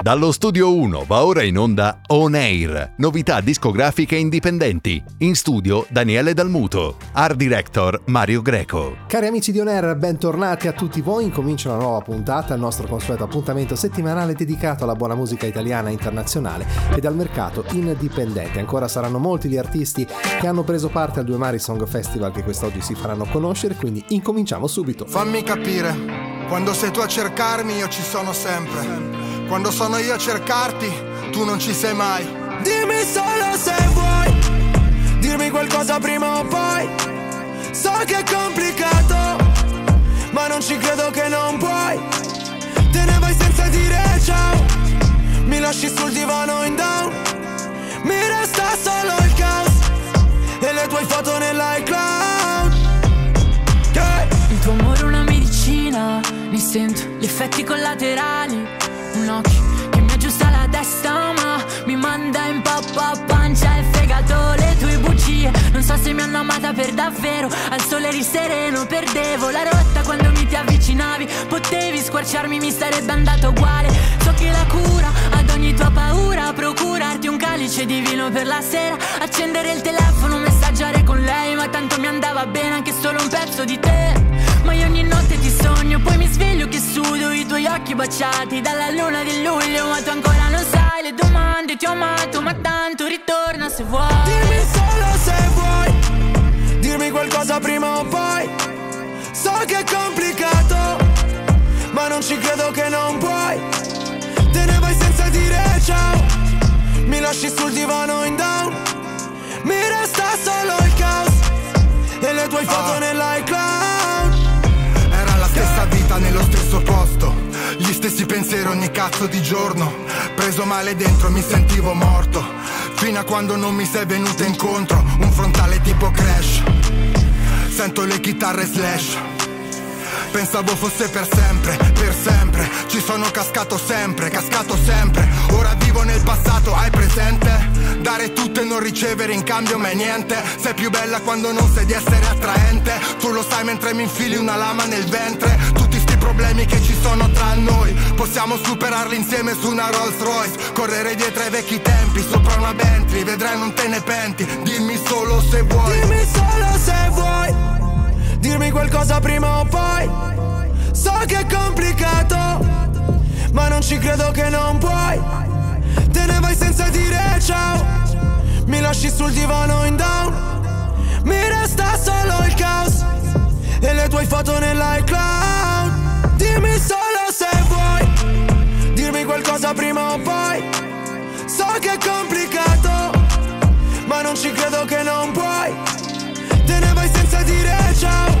Dallo studio 1 va ora in onda On Air, novità discografiche indipendenti. In studio Daniele Dalmuto, art director Mario Greco. Cari amici di On Air, bentornati a tutti voi. Incomincia una nuova puntata, il nostro consueto appuntamento settimanale dedicato alla buona musica italiana e internazionale ed al mercato indipendente. Ancora saranno molti gli artisti che hanno preso parte al Due Mari Song Festival che quest'oggi si faranno conoscere, quindi incominciamo subito. Fammi capire, quando sei tu a cercarmi io ci sono sempre. Quando sono io a cercarti, tu non ci sei mai. Dimmi solo se vuoi, dirmi qualcosa prima o poi. So che è complicato, ma non ci credo che non puoi. Te ne vai senza dire ciao, mi lasci sul divano in down. Mi resta solo il caos e le tue foto nell'iCloud. Sento gli effetti collaterali. Un occhio che mi aggiusta la testa ma mi manda in pappa pancia e fegato le tue bugie. Non so se mi hanno amata per davvero al sole eri sereno perdevo la rotta. Quando mi ti avvicinavi potevi squarciarmi mi sarebbe andato uguale. So che la cura ad ogni tua paura procurarti un calice di vino per la sera. Accendere il telefono messaggiare con lei ma tanto mi andava bene anche solo un pezzo di te ma io ogni notte ti sogno. Poi mi sveglio che sudo i tuoi occhi baciati. Dalla luna di luglio Ma tu ancora non sai le domande. Ti ho amato ma tanto ritorna se vuoi. Dimmi solo se vuoi. Dirmi qualcosa prima o poi. So che è complicato Ma non ci credo che non puoi. Te ne vai senza dire ciao. Mi lasci sul divano in down. Mi resta solo il caos E le tue foto oh. nell'iCloud stessa vita nello stesso posto. Gli stessi pensieri ogni cazzo di giorno. Preso male dentro mi sentivo morto. Fino a quando non mi sei venuto incontro. Un frontale tipo crash. Sento le chitarre slash Pensavo fosse per sempre, per sempre. Ci sono cascato sempre, cascato sempre. Ora vivo nel passato, hai presente? Dare tutto e non ricevere in cambio mai niente. Sei più bella quando non sai di essere attraente. Tu lo sai mentre mi infili una lama nel ventre. Tutti sti problemi che ci sono tra noi. Possiamo superarli insieme su una Rolls Royce. Correre dietro ai vecchi tempi, sopra una Bentley. Vedrai non te ne penti, dimmi solo se vuoi. Dimmi solo se vuoi dirmi qualcosa prima o poi. So che è complicato, ma non ci credo che non puoi. Te ne vai senza dire ciao, mi lasci sul divano in down. Mi resta solo il caos e le tue foto nell'iCloud. Dimmi solo se vuoi, dirmi qualcosa prima o poi. So che è complicato, ma non ci credo che non puoi ciao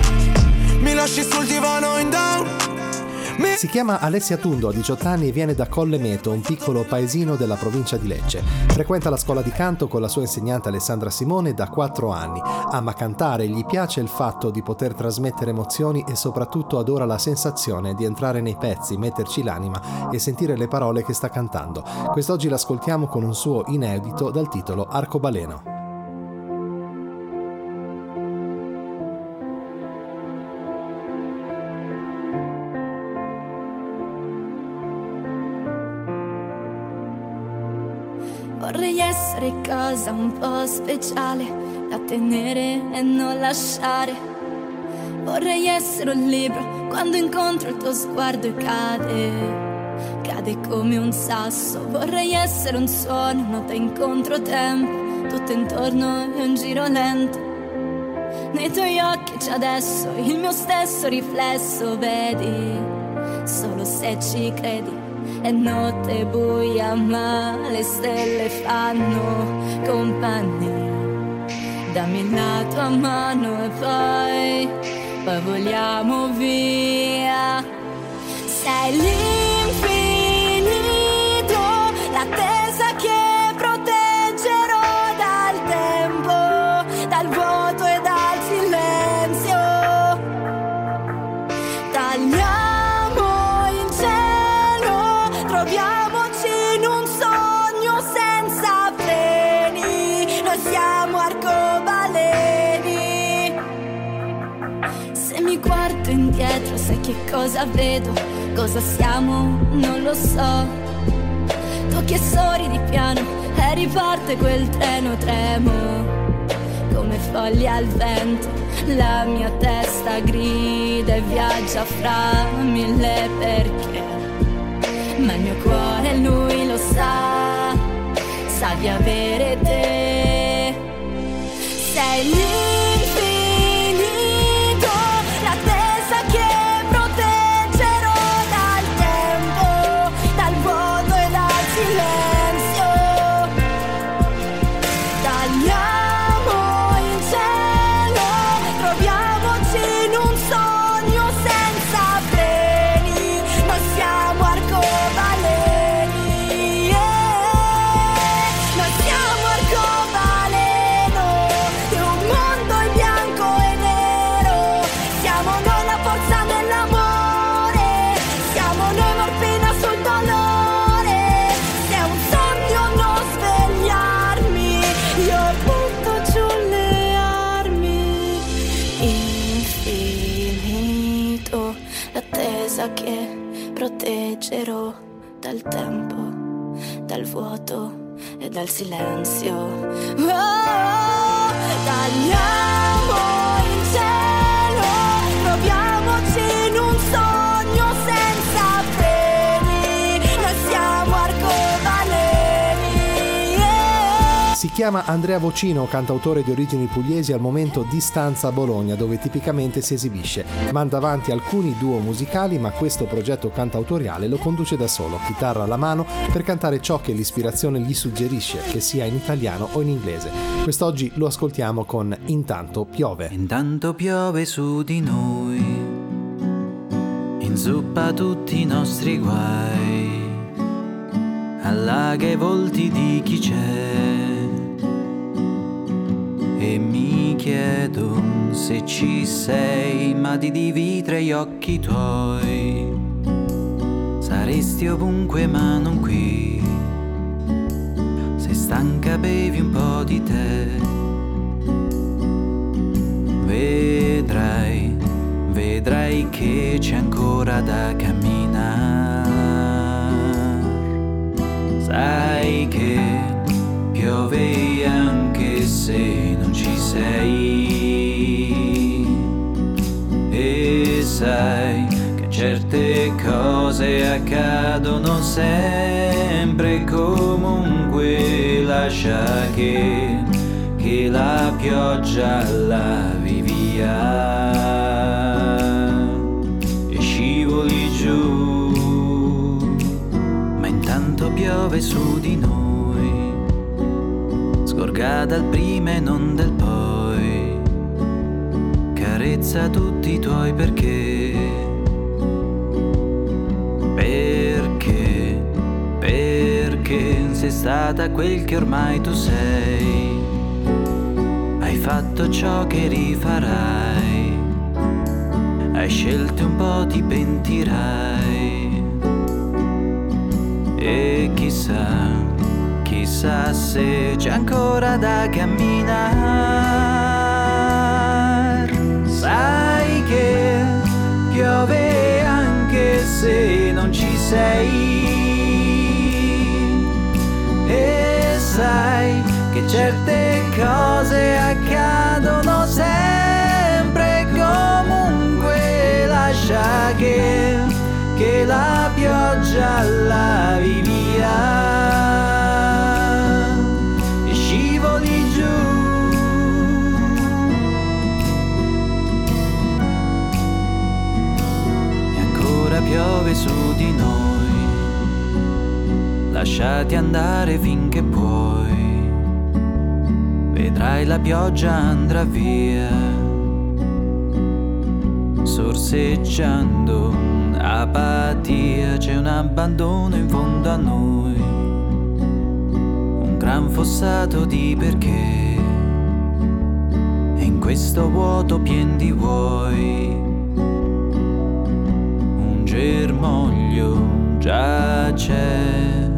Mi lasci sul divano in down si chiama Alessia Tundo, ha 18 anni e viene da Colle Meto, un piccolo paesino della provincia di Lecce. Frequenta la scuola di canto con la sua insegnante Alessandra Simone da 4 anni. Ama cantare, gli piace il fatto di poter trasmettere emozioni e soprattutto adora la sensazione di entrare nei pezzi, metterci l'anima e sentire le parole che sta cantando. Quest'oggi l'ascoltiamo con un suo inedito dal titolo Arcobaleno. Cosa un po' speciale da tenere e non lasciare. Vorrei essere un libro quando incontro il tuo sguardo e cade. Cade come un sasso. Vorrei essere un suono, nota in controtempo. Tutto intorno è un giro lento. Nei tuoi occhi c'è adesso il mio stesso riflesso, vedi? Solo se ci credi è notte buia ma le stelle fanno compagnia. Dammi la tua mano e poi, poi voliamo via. Sei l'infinito, indietro, sai che cosa vedo? cosa siamo, non lo so. Tu che sorridi piano e riparte quel treno tremo come foglie al vento. La mia testa grida e viaggia fra mille perché. Ma il mio cuore lui lo sa, sa di avere te. Sei lì. Dal silenzio. Oh, tagliamo Si chiama Andrea Vocino, cantautore di origini pugliesi, al momento di stanza a Bologna, dove tipicamente si esibisce. Manda avanti alcuni duo musicali, ma questo progetto cantautoriale lo conduce da solo, chitarra alla mano, per cantare ciò che l'ispirazione gli suggerisce, che sia in italiano o in inglese. Quest'oggi lo ascoltiamo con Intanto piove. Intanto piove su di noi, inzuppa tutti i nostri guai, allaga i volti di chi c'è e mi chiedo se ci sei, ma di dividere gli occhi tuoi. Saresti ovunque ma non qui. Se stanca bevi un po' di te. Vedrai, vedrai che c'è ancora da camminare. Sai che piove anche se non sei. E sai che certe cose accadono sempre comunque lascia che, che la pioggia lavi via. E scivoli giù ma intanto piove su di noi. Scorga dal prima e non del carezza tutti i tuoi perché, perché, perché sei stata quel che ormai tu sei, hai fatto ciò che rifarai, hai scelto un po' ti pentirai. E chissà chissà se c'è ancora da camminare. Sai che piove anche se non ci sei. E sai che certe cose accadono sempre comunque lascia che, che la pioggia lavi via. Lasciati andare finché puoi, vedrai la pioggia andrà via, sorseggiando apatia, c'è un abbandono in fondo a noi, un gran fossato di perché, e in questo vuoto pien di vuoi. Germoglio già c'è.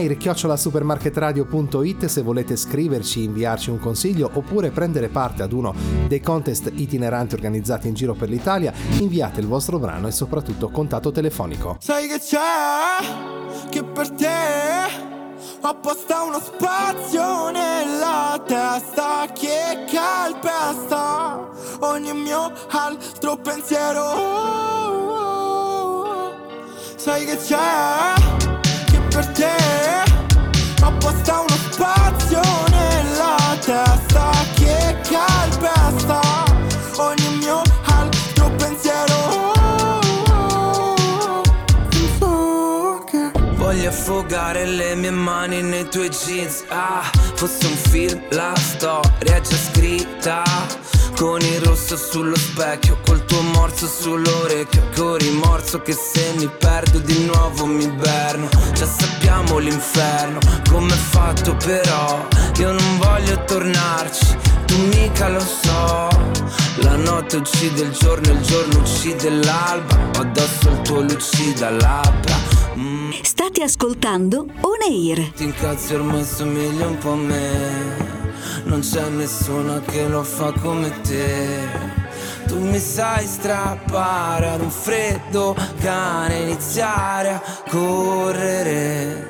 Oneir chiocciola supermarketradio.it se volete scriverci, inviarci un consiglio oppure prendere parte ad uno dei contest itineranti organizzati in giro per l'Italia, inviate il vostro brano e soprattutto contatto telefonico. Sai che c'è? Che per te ho apposta uno spazio nella testa che calpesta ogni mio altro pensiero. Sai che c'è? Che per te. Ho apposta uno spazio nella testa che calpesta ogni mio altro pensiero. Voglio affogare le mie mani nei tuoi jeans. Ah, fosse un film, la storia è già scritta. Con il rosso sullo specchio, col tuo morso sull'orecchio. Con rimorso che se mi perdo di nuovo mi berno l'inferno, com'è fatto però Io non voglio tornarci, tu mica lo so. La notte uccide il giorno, il giorno uccide l'alba Ho addosso il tuo lucida labbra. Mm, State ascoltando On Air. ti incazzi ormai somigli un po' a me. Non c'è nessuno che lo fa come te. Tu mi sai strappare ad un freddo cane Iniziare a correre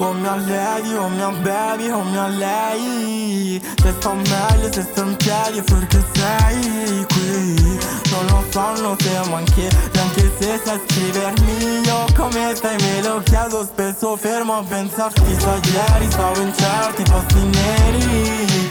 O mia lady, o mia baby, o mia lei. Se sto meglio, se sto in piedi perché sei qui. Non lo so, non siamo anche Anche se sai scrivermi. Io come stai me lo chiedo spesso fermo a pensarti Sai ieri stavo in certi posti neri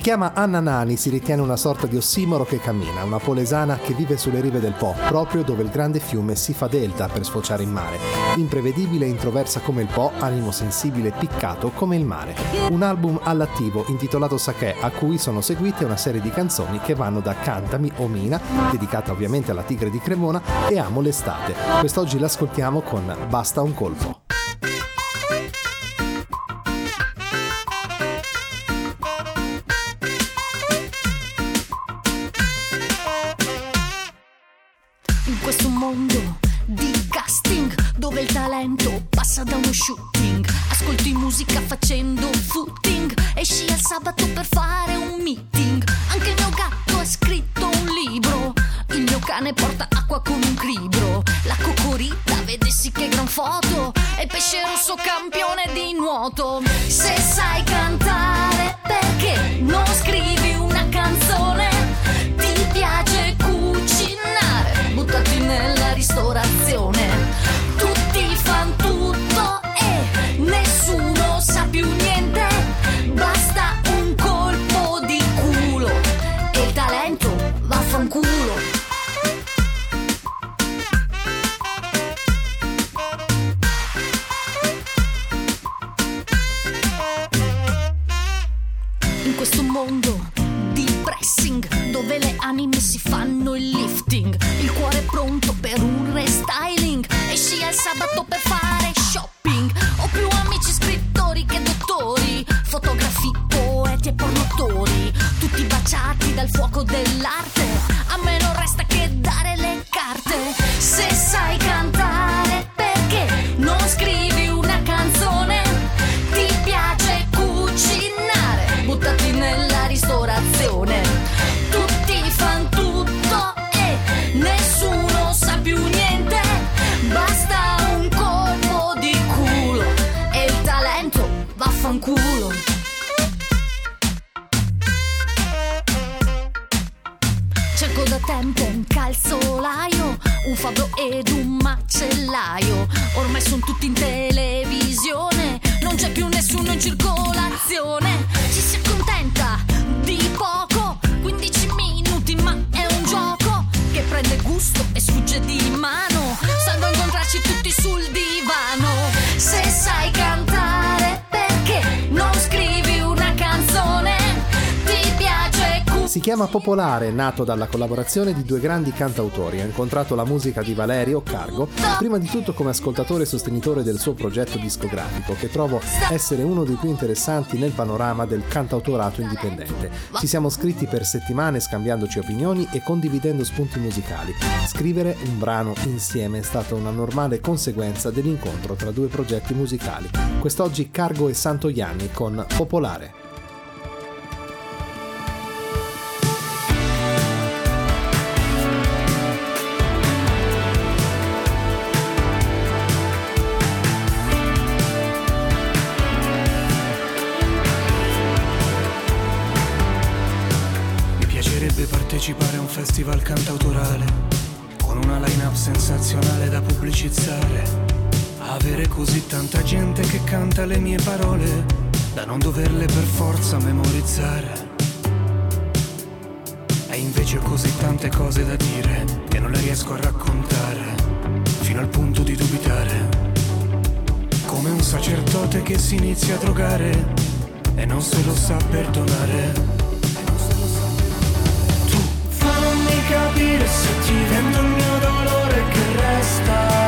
Chiama Anna Nani, si ritiene una sorta di ossimoro che cammina, una polesana che vive sulle rive del Po, proprio dove il grande fiume si fa delta per sfociare in mare. Imprevedibile e introversa come il Po, animo sensibile e piccato come il mare. Un album all'attivo intitolato Sake, a cui sono seguite una serie di canzoni che vanno da Cantami o Mina, dedicata ovviamente alla tigre di Cremona, e Amo l'estate. Quest'oggi l'ascoltiamo con Basta un colpo. Musica facendo footing, esci al sabato per fare un meeting. Anche il mio gatto ha scritto un libro, il mio cane porta acqua con un cribro, la cocorita vedessi che gran foto, e il pesce rosso campione di nuoto. Popolare, nato dalla collaborazione di due grandi cantautori. Ha incontrato la musica di Valerio Cargo, prima di tutto come ascoltatore e sostenitore del suo progetto discografico, che trovo essere uno dei più interessanti nel panorama del cantautorato indipendente. Ci siamo scritti per settimane scambiandoci opinioni e condividendo spunti musicali. Scrivere un brano insieme è stata una normale conseguenza dell'incontro tra due progetti musicali. Quest'oggi Cargo e Santoianni con Popolare. cantautorale, con una line-up sensazionale da pubblicizzare. Avere così tanta gente che canta le mie parole, da non doverle per forza memorizzare. E invece ho così tante cose da dire che non le riesco a raccontare, fino al punto di dubitare. Come un sacerdote che si inizia a drogare e non se lo sa perdonare. capire se ti vendo il mio dolore che resta.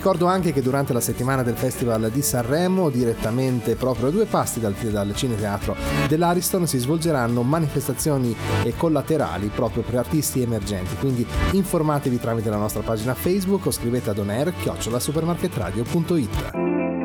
ricordo anche che durante la settimana del Festival di Sanremo, direttamente proprio a due passi dal, dal cineteatro dell'Ariston, si svolgeranno manifestazioni collaterali proprio per artisti emergenti. Quindi informatevi tramite la nostra pagina Facebook o scrivete ad onair chiocciolasupermarketradio.it.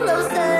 closer.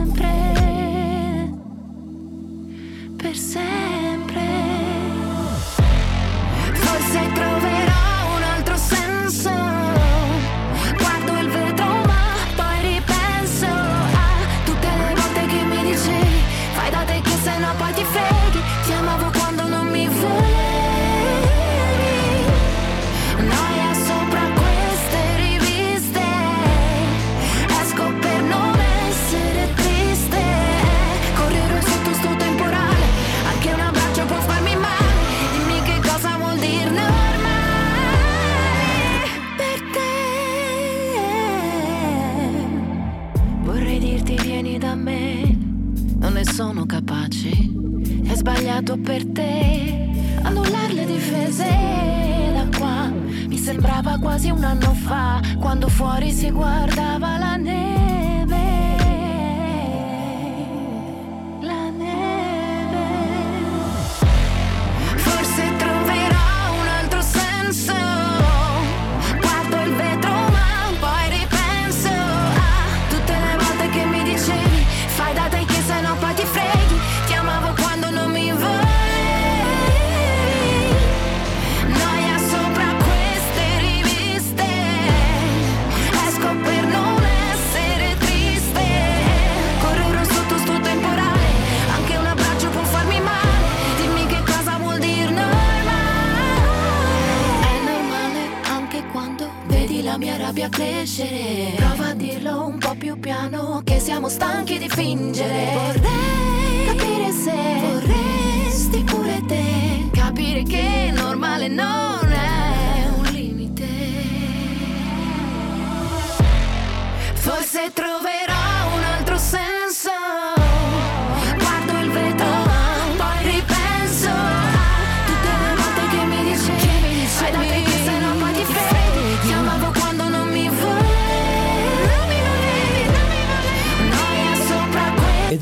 per sé.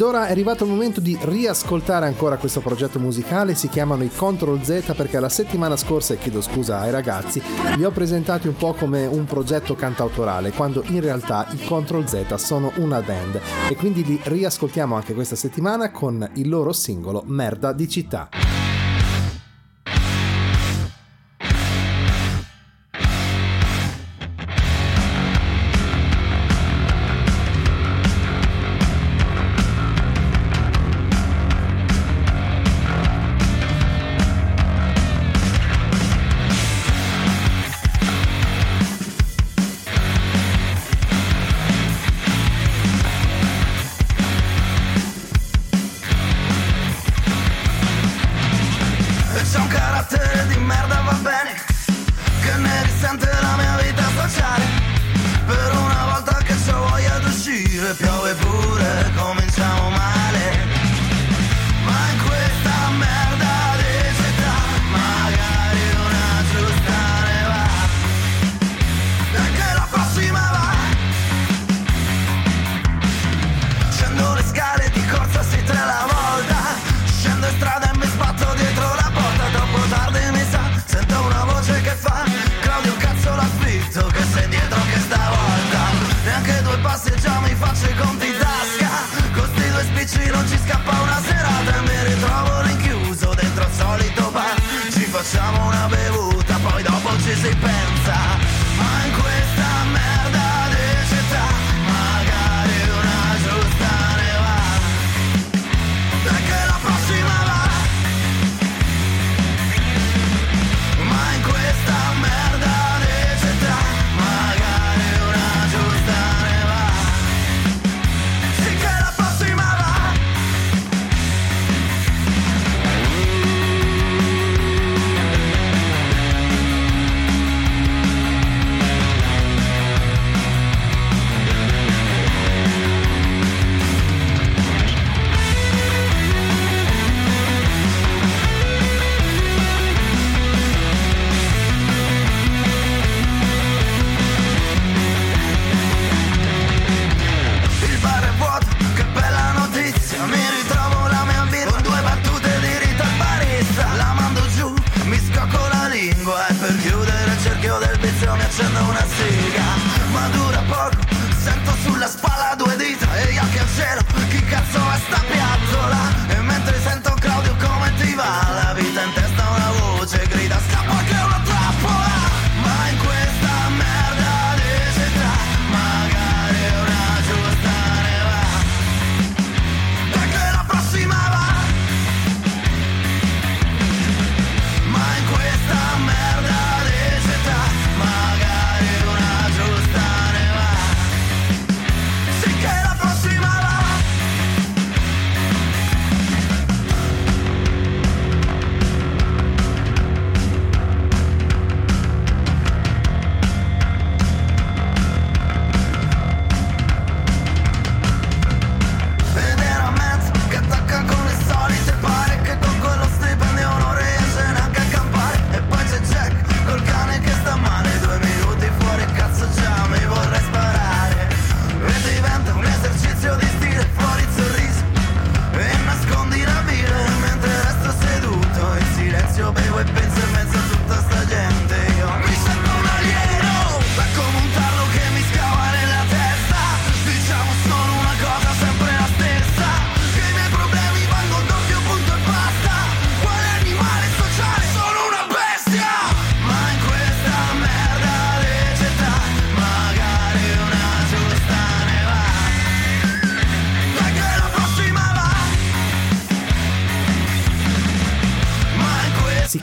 allora è arrivato il momento di riascoltare ancora questo progetto musicale, si chiamano i Control Z perché la settimana scorsa, e chiedo scusa ai ragazzi, li ho presentati un po' come un progetto cantautorale, quando in realtà i Control Z sono una band e quindi li riascoltiamo anche questa settimana con il loro singolo Merda di città.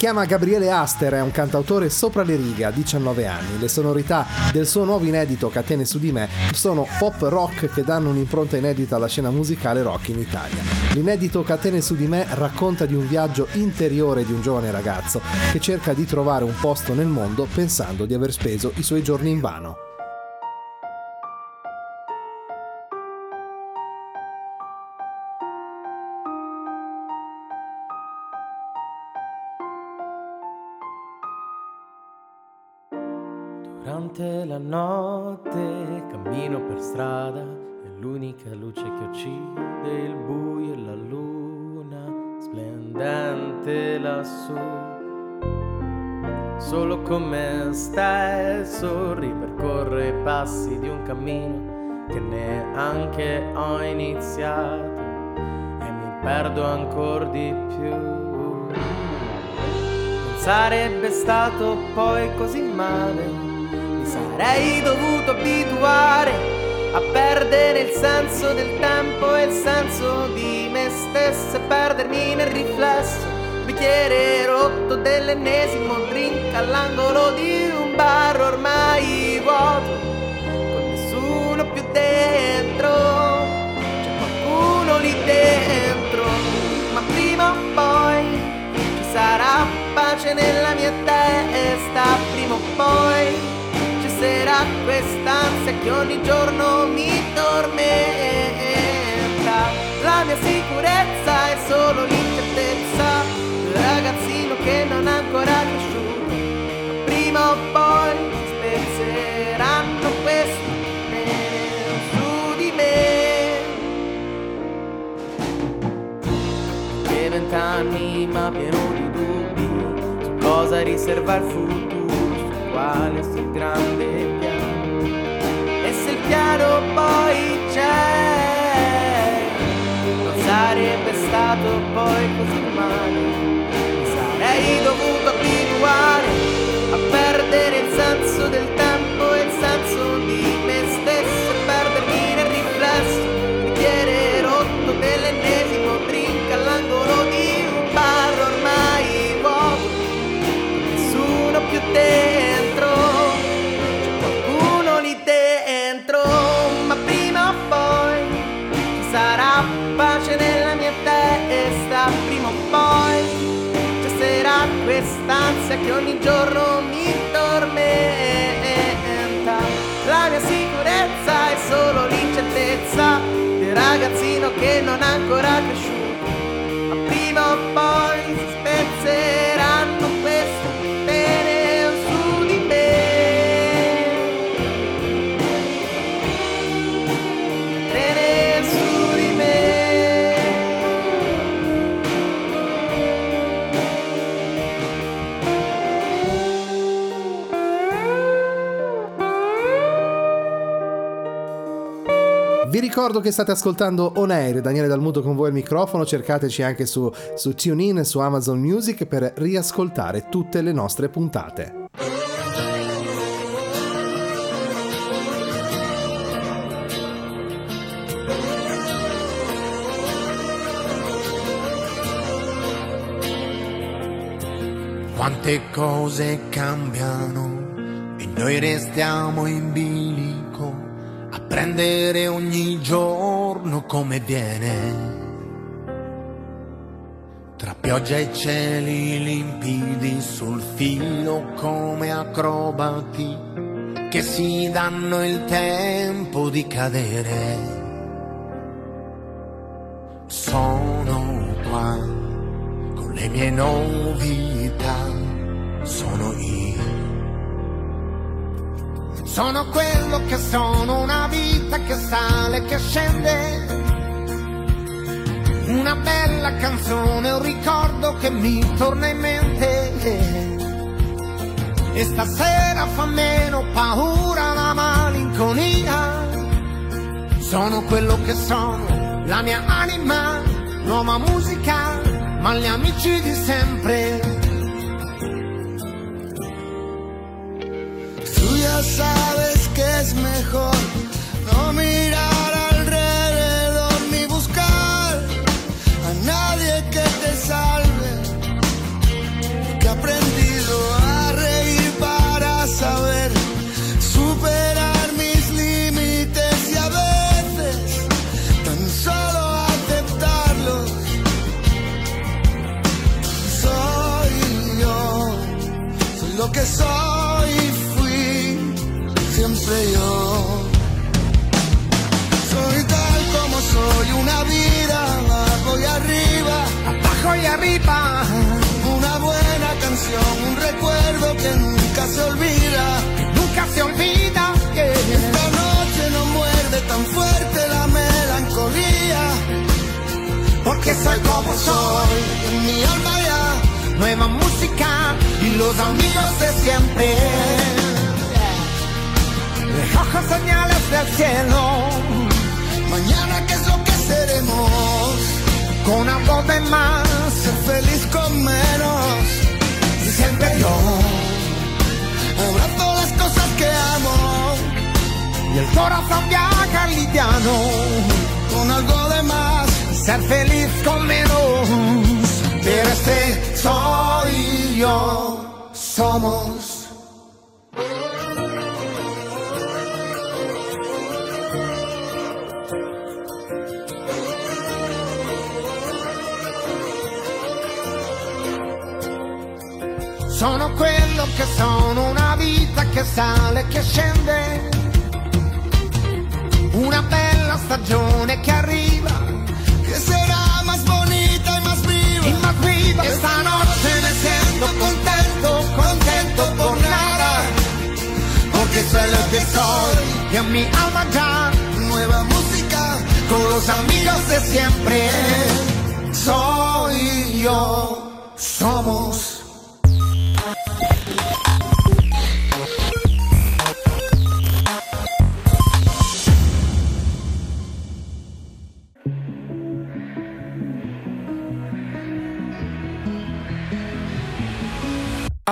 Chiama Gabriele Aster, è un cantautore sopra le righe, ha 19 anni. Le sonorità del suo nuovo inedito Catene su di me sono pop rock che danno un'impronta inedita alla scena musicale rock in Italia. L'inedito Catene su di me racconta di un viaggio interiore di un giovane ragazzo che cerca di trovare un posto nel mondo pensando di aver speso i suoi giorni in vano. Durante la notte cammino per strada e l'unica luce che uccide il buio è la luna splendente lassù. Solo con me stesso ripercorre i passi di un cammino che neanche ho iniziato e mi perdo ancora di più. Non sarebbe stato poi così male, sarei dovuto abituare a perdere il senso del tempo e il senso di me stesso e perdermi nel riflesso. Bicchiere rotto dell'ennesimo drink all'angolo di un bar ormai vuoto, con nessuno più dentro. C'è qualcuno lì dentro, ma prima o poi ci sarà pace nella mia testa, prima o poi cesserà quest'ansia che ogni giorno mi tormenta. La mia sicurezza è solo l'incertezza del ragazzino che non è ancora cresciuto. Ma prima o poi spezzeranno questi nero su di me. Che vent'anni ma pieno di dubbi su cosa riserva il futuro, su quale sia il grande piano. E se il piano poi c'è, non sarebbe stato poi così male. Sarei dovuto quest'ansia che ogni giorno mi tormenta. La mia sicurezza è solo l'incertezza del ragazzino che non è ancora cresciuto, ricordo che state ascoltando On Air, Daniele Dalmuto con voi al microfono, cercateci anche su, su TuneIn e su Amazon Music per riascoltare tutte le nostre puntate. Quante cose cambiano e noi restiamo in bilico prendere ogni giorno come viene. Tra pioggia e cieli limpidi sul filo come acrobati che si danno il tempo di cadere. Sono qua con le mie novità, sono io. Sono quello che sono, una vita che sale, che scende. Una bella canzone, un ricordo che mi torna in mente. E stasera fa meno paura la malinconia. Sono quello che sono, la mia anima, nuova musica, ma gli amici di sempre. Sabes que es mejor no mirar Una buena canción, un recuerdo que nunca se olvida, nunca se olvida. que Esta noche no muerde tan fuerte la melancolía, Porque soy como soy, en mi alma ya nueva música y los amigos de siempre. Ojos señales del cielo, mañana qué es lo que seremos, con algo de más, ser feliz con menos. y siempre yo, Abrazo las cosas que amo, y el corazón viaja liviano, con algo de más. ser feliz con menos. Pero este soy yo, somos. Sono quello che sono, una vita che sale, che scende. Una bella stagione che arriva, Que será más bonita y más viva. y más viva. Esta noche me siento contento, contento por nada. Porque soy lo que soy, y en mi alma ya, Nueva música, con los amigos de siempre. Soy yo, somos.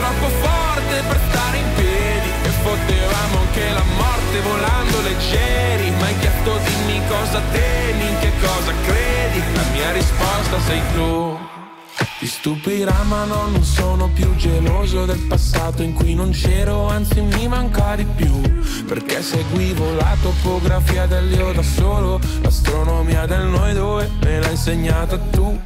troppo forte per stare in piedi. E potevamo anche la morte volando leggeri. Ma hai chiesto di cosa temi, in che cosa credi, la mia risposta sei tu. Ti stupirà ma no, non sono più geloso del passato in cui non c'ero, anzi mi manca di più Perché seguivo la topografia dell'io da solo L'astronomia del noi due me l'ha insegnata tu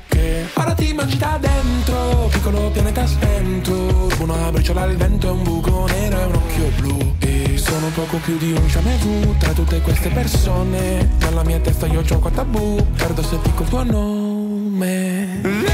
Ora ti mangi da dentro, piccolo pianeta spento. Una briciola al vento un buco nero e un occhio blu. E sono poco più di un jamais tra tutte queste persone. Nella mia testa io gioco a tabù, perdo se dico il tuo nome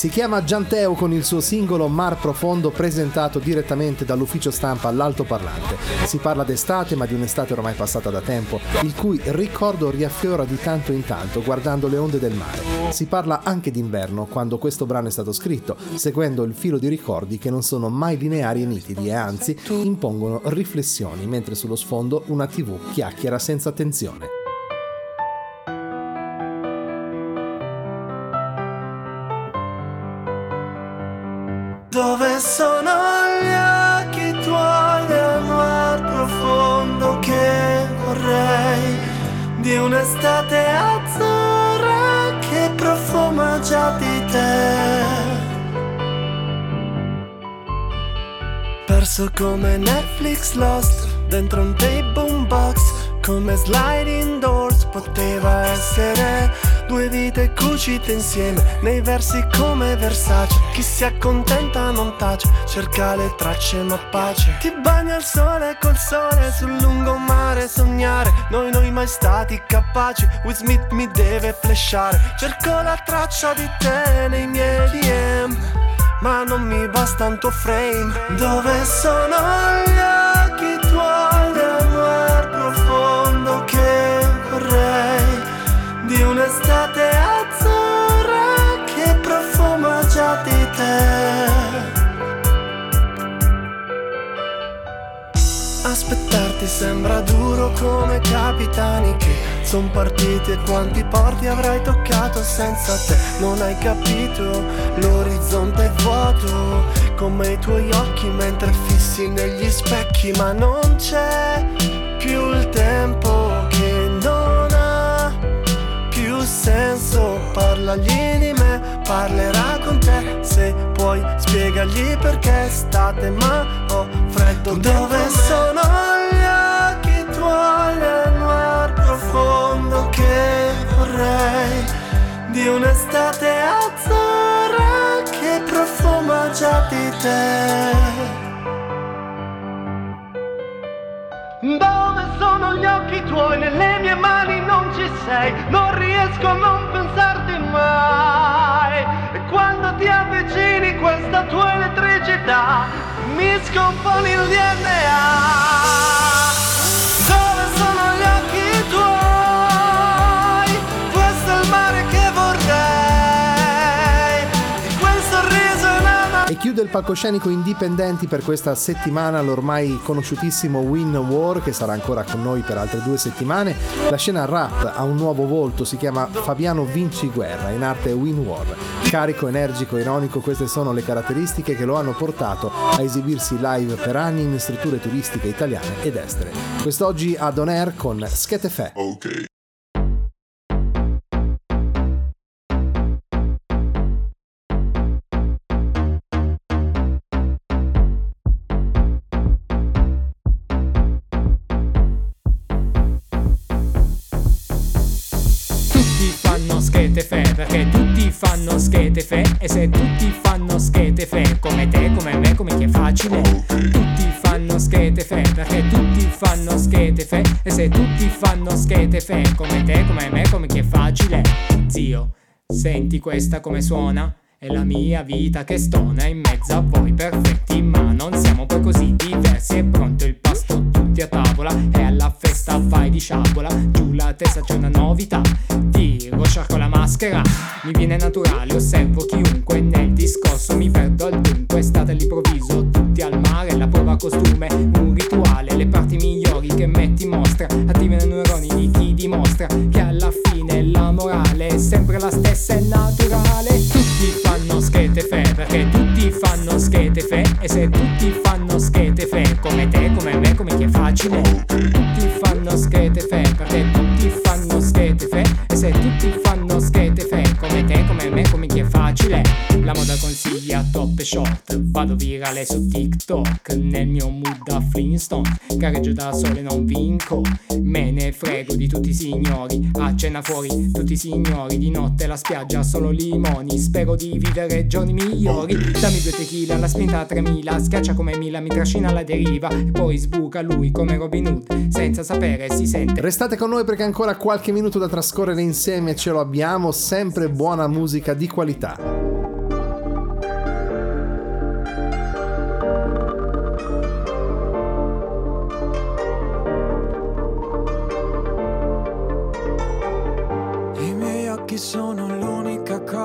si chiama Gianteo con il suo singolo Mar Profondo presentato direttamente dall'ufficio stampa all'altoparlante. Si parla d'estate, ma di un'estate ormai passata da tempo, il cui ricordo riaffiora di tanto in tanto guardando le onde del mare. Si parla anche d'inverno, quando questo brano è stato scritto, seguendo il filo di ricordi che non sono mai lineari e nitidi e anzi impongono riflessioni, mentre sullo sfondo una TV chiacchiera senza attenzione. Perso come Netflix Lost dentro un tape boombox come sliding doors poteva essere due vite cucite insieme nei versi come Versace. Chi si accontenta non tace cerca le tracce ma pace. Ti bagna il sole col sole sul lungomare sognare noi noi mai stati capaci. Will Smith mi deve flashare. Cerco la traccia di te nei miei DM ma non mi basta un tuo frame dove sono gli occhi tuoi profondo che vorrei di un'estate azzurra che profuma già di te. Aspettarti sembra duro come capitani che son partiti e quanti porti avrai toccato senza te. Non hai capito, l'orizzonte è vuoto come i tuoi occhi mentre fissi negli specchi, ma non c'è più il tempo che non ha più senso. Parlagli di me, parlerà con te Se puoi spiegagli perché state ma ho freddo Dove sono gli occhi tuoi profondo che vorrei Di un'estate azzurra che profuma già di te Dove sono gli occhi tuoi? Nelle mie mani non ci sei, non riesco a non pensarti mai. E quando ti avvicini questa tua elettricità, mi scomponi il DNA. Il palcoscenico indipendenti per questa settimana l'ormai conosciutissimo Win War che sarà ancora con noi per altre due settimane. La scena rap ha un nuovo volto, si chiama Fabiano Vinci Guerra, in arte Win War. Carico, energico, ironico, queste sono le caratteristiche che lo hanno portato a esibirsi live per anni in strutture turistiche italiane ed estere. Quest'oggi ad On Air con Schetefe. Ok. Fanno schete fe E se tutti fanno schete fe Come te, come me, come chi è facile. Tutti fanno schete fe Perché tutti fanno schete fe E se tutti fanno schete fe Come te, come me, come chi è facile. Zio, senti questa come suona? È la mia vita che stona in mezzo a voi perfetti Ma non siamo poi così diversi. È pronto il pasto tutti a tavola E alla festa vai di sciabola Giù la testa c'è una novità Tiro, sciarco la maschera. Mi viene naturale, osservo chiunque Nel discorso. Mi perdo al dunque State all'improvviso, tutti al mare La prova costume, un rituale. Le parti migliori che metti in mostra Attivano i neuroni di chi dimostra Che alla fine la morale È sempre la stessa, è naturale. Tutti fanno schete fe Perché tutti fanno schete fe. E se tutti fanno schete fe Come te, come me, come chi è facile. Tutti fanno schete se tutti fanno schete fe Come te, come me, come chi è facile. La moda consiglia e short Vado virale su TikTok Nel mio mood da Flintstone Gareggio da sole non vinco. Me ne frego di tutti i signori. A cena fuori tutti i signori. Di notte la spiaggia solo limoni. Spero di vivere giorni migliori. Dammi due tequila, la spinta a 3000 Schiaccia come Mila, mi trascina alla deriva. E poi sbuca lui come Robin Hood Senza sapere si sente. Restate con noi perché ancora qualche minuto da trascorrere insieme. Ce lo abbiamo, sempre buona musica di qualità.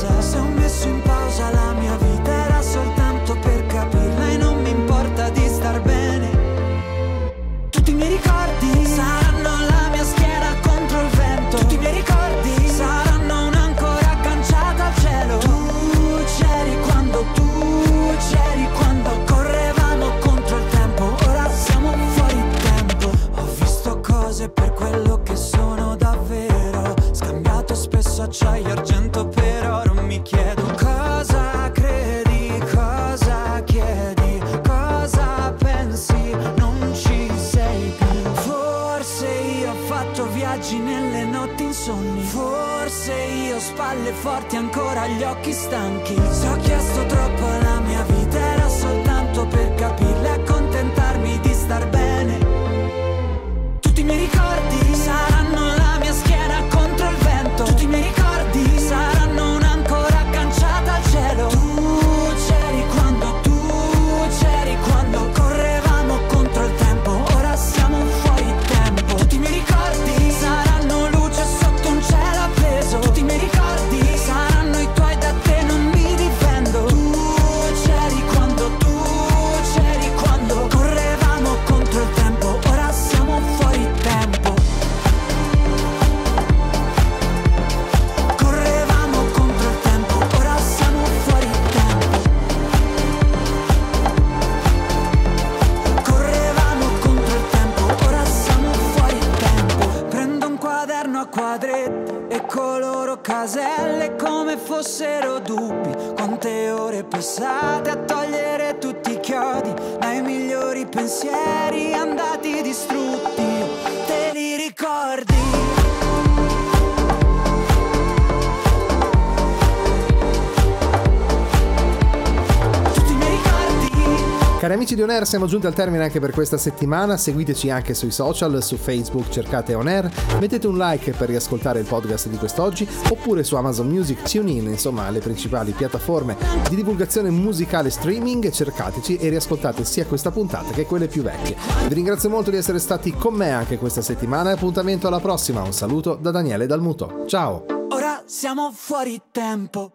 Partenza Se ho messo forti ancora gli occhi stanchi. Se ho chiesto troppo alla mia vita era soltanto per capirla e accontentarmi di star bene On Air, siamo giunti al termine anche per questa settimana. Seguiteci anche sui social, su Facebook cercate On Air, mettete un like per riascoltare il podcast di quest'oggi, oppure su Amazon Music, TuneIn, insomma le principali piattaforme di divulgazione musicale streaming, cercateci e riascoltate sia questa puntata che quelle più vecchie. Vi ringrazio molto di essere stati con me anche questa settimana e appuntamento alla prossima. Un saluto da Daniele Dalmuto. Ciao! Ora siamo fuori tempo